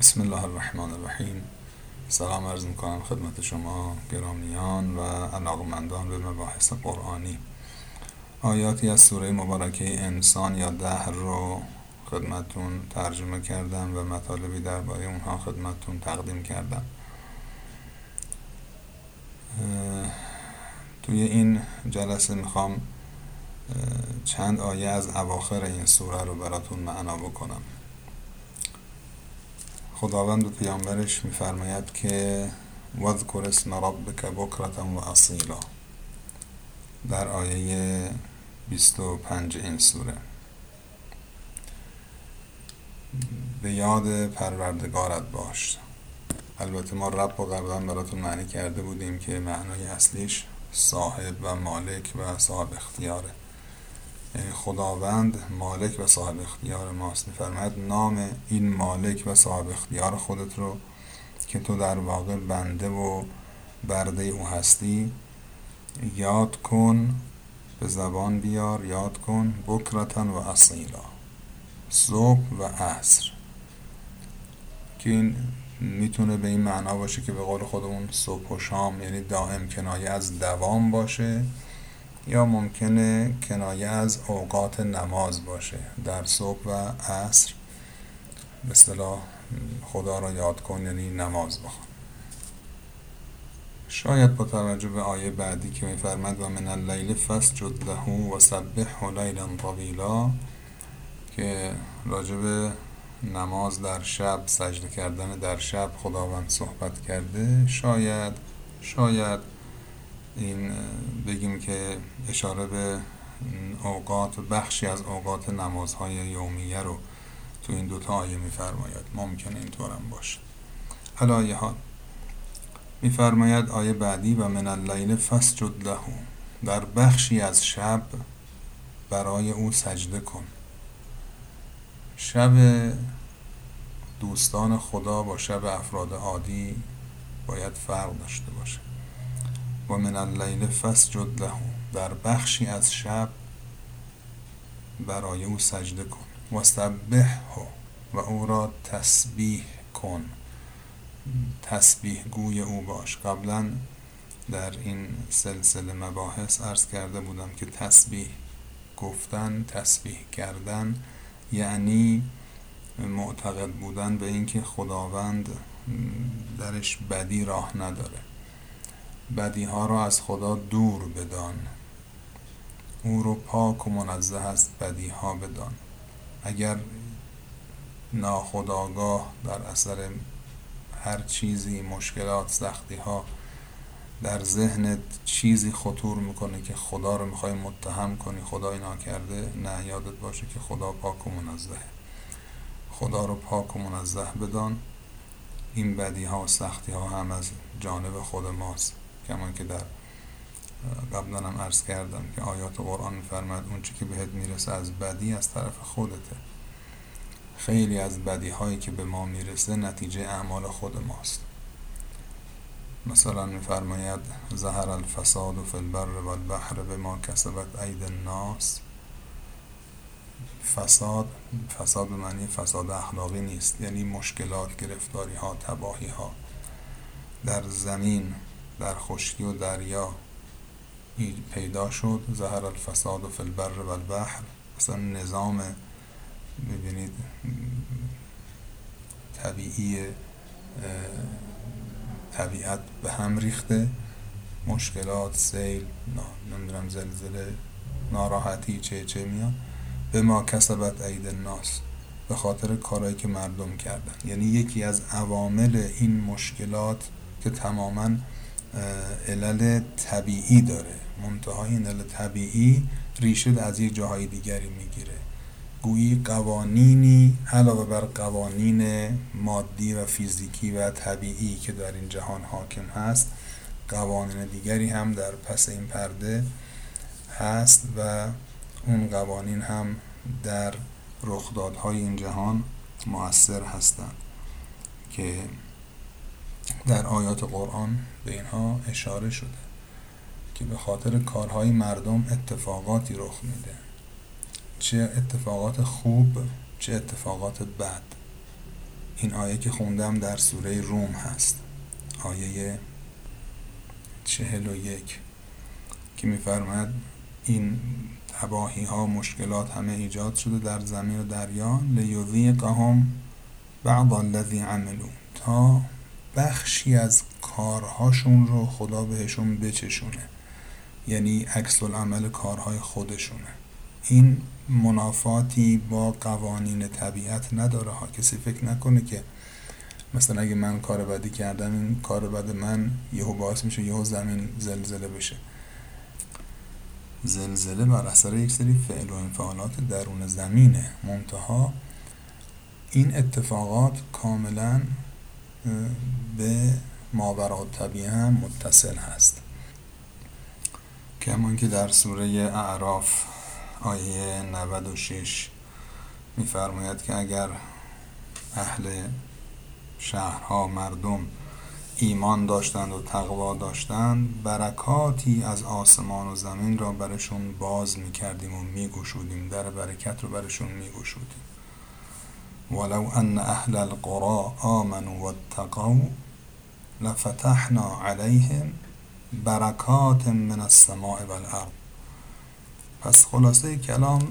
بسم الله الرحمن الرحیم سلام عرض می‌کنم خدمت شما گرامیان و علاقمندان به مباحث قرآنی آیاتی از سوره مبارکه انسان یا دهر رو خدمتون ترجمه کردم و مطالبی درباره اونها خدمتون تقدیم کردم توی این جلسه می‌خوام چند آیه از اواخر این سوره رو براتون معنا بکنم خداوند به پیامبرش میفرماید که وذکر اسم ربک بکرتا و اصیلا. در آیه 25 این سوره. به یاد پروردگارت باش. البته ما رب و قبلا براتون معنی کرده بودیم که معنای اصلیش صاحب و مالک و صاحب اختیاره. خداوند مالک و صاحب اختیار ماست. میفرماید نام این مالک و صاحب اختیار خودت رو که تو در واقع بنده و برده او هستی یاد کن به زبان بیار یاد کن بکرتن و اصیلا صبح و عصر. که این می‌تونه به این معنا باشه که به قول خودمون صبح و شام یعنی دائم کنایه از دوام باشه. یا ممکنه کنایه از اوقات نماز باشه در صبح و عصر. به خدا را یاد کن یعنی نماز بخوان. شاید با توجه به آیه بعدی که میفرمد و من اللیل فسجد له و سبحه لیلا طویلا که راجب نماز در شب سجده کردن در شب خداوند صحبت کرده شاید شاید این بگیم که اشاره به اوقات بخشی از اوقات نمازهای یومیه رو تو این دوتا آیه میفرماید. ممکنه اینطورم باشه. حالا حال میفرماید آیه بعدی و من اللیل فسجد له. در بخشی از شب برای او سجده کن. شب دوستان خدا با شب افراد عادی باید فرق داشته باشه. و من اللیل فسجد له در بخشی از شب برای او سجده کن. و سبحه و او را تسبیح کن. تسبیح گوی او باش. قبلا در این سلسله مباحث ارز کرده بودم که تسبیح گفتن تسبیح کردن یعنی معتقد بودن به اینکه خداوند درش بدی راه نداره. بدی ها را از خدا دور بدان. او رو پاک و منزه است بدی ها بدان. اگر ناخداگاه در اثر هر چیزی مشکلات سختی ها در ذهنت چیزی خطور می‌کنه که خدا رو می‌خوای متهم کنی خدا اینا کرده نه یادت باشه که خدا پاک و منزه خدا رو پاک و منزه بدان. این بدی ها و سختی ها هم از جانب خود ماست. کمان که در قبلا هم عرض کردم که آیات قرآن میفرماد اون چی که بهت می‌رسه از بدی از طرف خودته. خیلی از بدی هایی که به ما می‌رسه نتیجه اعمال خود ماست. مثلا میفرماید زهر الفساد فی البر و البحر به ما کسبت عید الناس. فساد فساد به معنی فساد اخلاقی نیست یعنی مشکلات گرفتاری ها تباهی ها در زمین در خشکی و دریا پیدا شد. زهر الفساد و البر و البحر. اصلا نظام می‌بینید طبیعی طبیعت به هم ریخته. مشکلات سیل نمی‌دونم زلزله ناراحتی چه چه میاد به ما کسبت عید الناس. به خاطر کارهایی که مردم کردن. یعنی یکی از عوامل این مشکلات که تماما علل طبیعی داره. منتهای این علل طبیعی ریشه از یک جاهای دیگری می‌گیره. گویی قوانینی علاوه بر قوانین مادی و فیزیکی و طبیعی که در این جهان حاکم هست قوانین دیگری هم در پس این پرده هست و اون قوانین هم در رخدادهای این جهان مؤثر هستند که در آیات قرآن به اینها اشاره شده که به خاطر کارهای مردم اتفاقاتی رخ میده. چه اتفاقات خوب چه اتفاقات بد. این آیه که خوندم در سوره روم هست. آیه چهل و یک که میفرماید این تباهی ها مشکلات همه ایجاد شده در زمین و دریا. لیذیقهم بعض الذی عملو تا بخشی از کارهاشون رو خدا بهشون بچشونه. یعنی عکس العمل کارهای خودشونه. این منافاتی با قوانین طبیعت نداره ها. کسی فکر نکنه که مثلا اگه من کار بدی کردم این کار بد من یهو باعث میشه یهو زمین زلزله بشه. زلزله بر اثر یک سری فعل و انفعالات درون زمینه. منتها این اتفاقات کاملا به ماورا طبیعه هم متصل هست. کمان که در سوره اعراف آیه 96 میفرماید که اگر اهل شهرها مردم ایمان داشتند و تقوا داشتند برکاتی از آسمان و زمین را برشون باز می‌کردیم و میگشودیم. در برکت رو برشون میگشودیم. ولو ان اهل القرى آمنوا واتقوا لفتحنا عليهم برکات من السماء والارض پس خلاصه کلام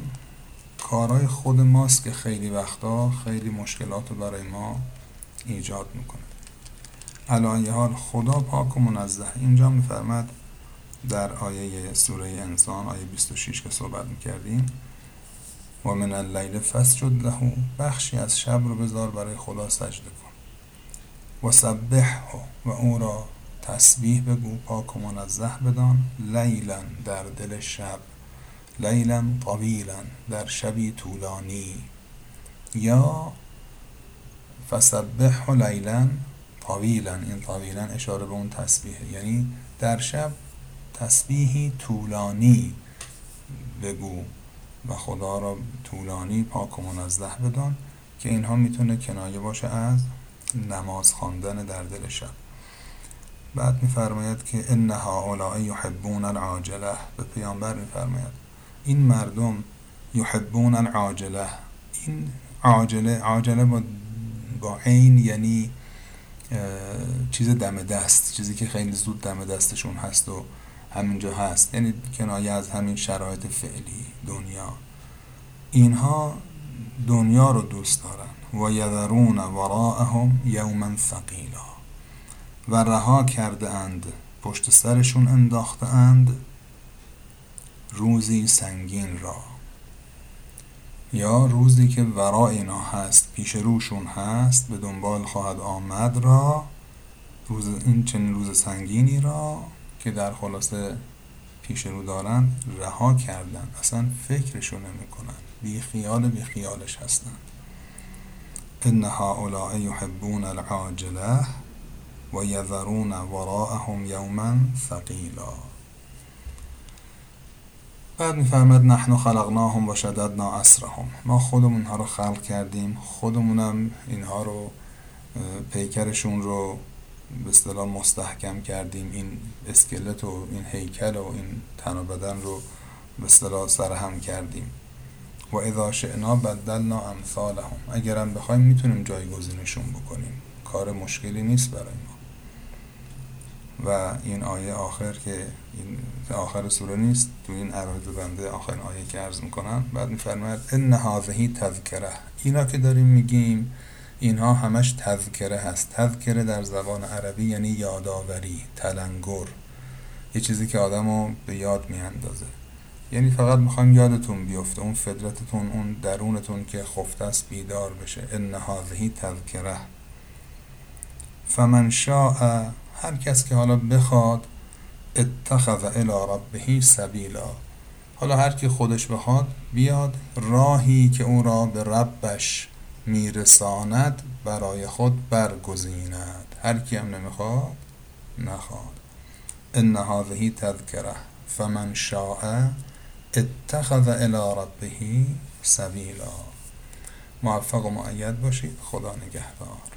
کارهای خود ماست که خیلی وقتا خیلی مشکلات برای ما ایجاد می‌کنه. علایه حال خدا پاک و منزه. اینجا میفرمد در آیه سوره انسان آیه 26 که صحبت می‌کردیم و من اللیل فسجد له بخشی از شب رو بذار برای خدا سجده کن. و سبح و او را تسبیح بگو پاک و منزه بدان. لیلا در دل شب لیلا طویلا در شبی طولانی. یا فسبح لیلا طویلا این طویلا اشاره به اون تسبیحه یعنی در شب تسبیحی طولانی بگو. و خدا را طولانی پاک و منزه بدان که اینها می‌تونه کنایه باشه از نماز خواندن در دل شب. بعد میفرماید که ان هؤلاء یحبون العاجله. به پیامبر میفرماید این مردم یحبون العاجله. این عاجله عاجله با با عین یعنی چیز دم دست چیزی که خیلی زود دم دستشون هست و همینجا هست. یعنی کنایه از همین شرایط فعلی دنیا. اینها دنیا رو دوست دارن. و یذرون وراءهم یوما ثقیلا. و رها کرده اند پشت سرشون انداخته اند روزی سنگین را. یا روزی که ورا اینا هست پیش روشون هست به دنبال خواهد آمد را روز این چنین روز سنگینی را که در خلاصه پیش رو دارن رها کردن. اصلا فکرشو نمی‌کنن. بی خیال بی خیالش هستن. ان هؤلاء یحبون العاجله و یذرون وراءهم یوما ثقیلا. بعد میفرمد نحن خلقناهم و شددنا اسرهم ما خودمون ها رو خلق کردیم. خودمونم اینها رو پیکرشون رو به اصطلاح مستحکم کردیم این اسکلت و این هیکل و این تن و بدن رو به اصطلاح سرهم کردیم. و اذا شئنا بدلنا امثالهم. اگرم بخوایم می‌تونیم جایگزینشون بکنیم. کار مشکلی نیست برای ما. و این آیه آخر که این آخر سوره نیست. تو این عرایز بنده آخر آیه که عرض می‌کنم. بعد میفرماید ان هذه تذکره. اینا که داریم میگیم اینها همش تذکره هست. تذکره در زبان عربی یعنی یادآوری تلنگر. یه چیزی که آدمو به یاد میاندازه. یعنی فقط می‌خوایم یادتون بیفته اون فدرتتون اون درونتون که خفته است بیدار بشه. ان هذه تذکره. فمن شاء هر کس که حالا بخواد اتخذ الى ربه سبیلا. حالا هر کی خودش بخواد بیاد راهی که او را به ربش میرساند برای خود برگزیند. هر کی هم نمی‌خواد نخواد. ان هذه تذکره. فمن شاء اتخذ الى ربه سبیلا. موفق و معید باشید. خدا نگهدار.